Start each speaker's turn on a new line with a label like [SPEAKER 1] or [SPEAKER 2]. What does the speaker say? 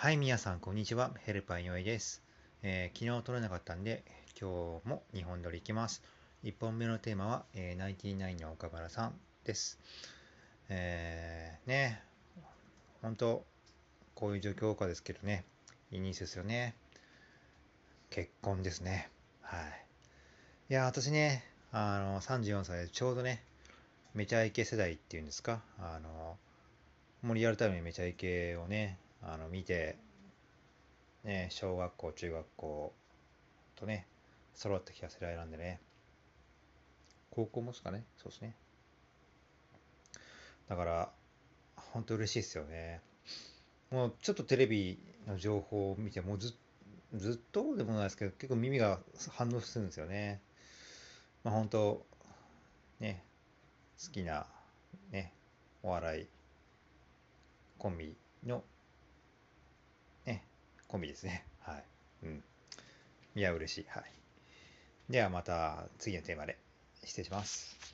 [SPEAKER 1] はい、皆さん、こんにちは。ヘルパー井上です、えー昨日撮れなかったんで、今日も2本撮りいきます。1本目のテーマは、えー、ナインティナインの岡村さんです。えー、ね、本当こういう状況下ですけどね、いいニュースですよね。結婚ですね。はい。いや、私ね、あの、34歳でちょうどね、めちゃイケ世代っていうんですか、あの、もうリアルタイムにめちゃイケをね、あの見て、ね、小学校、中学校とね、揃ってきた世代なんでね、高校もですかね、そうですね。だから、本当嬉しいですよね。もうちょっとテレビの情報を見て、もうずずっとでもないですけど、結構耳が反応するんですよね。まあ本当、ね、好きな、ね、お笑いコンビの、ね、コンビですね。はい。うん。いや、嬉しい。はい。ではまた次のテーマで失礼します。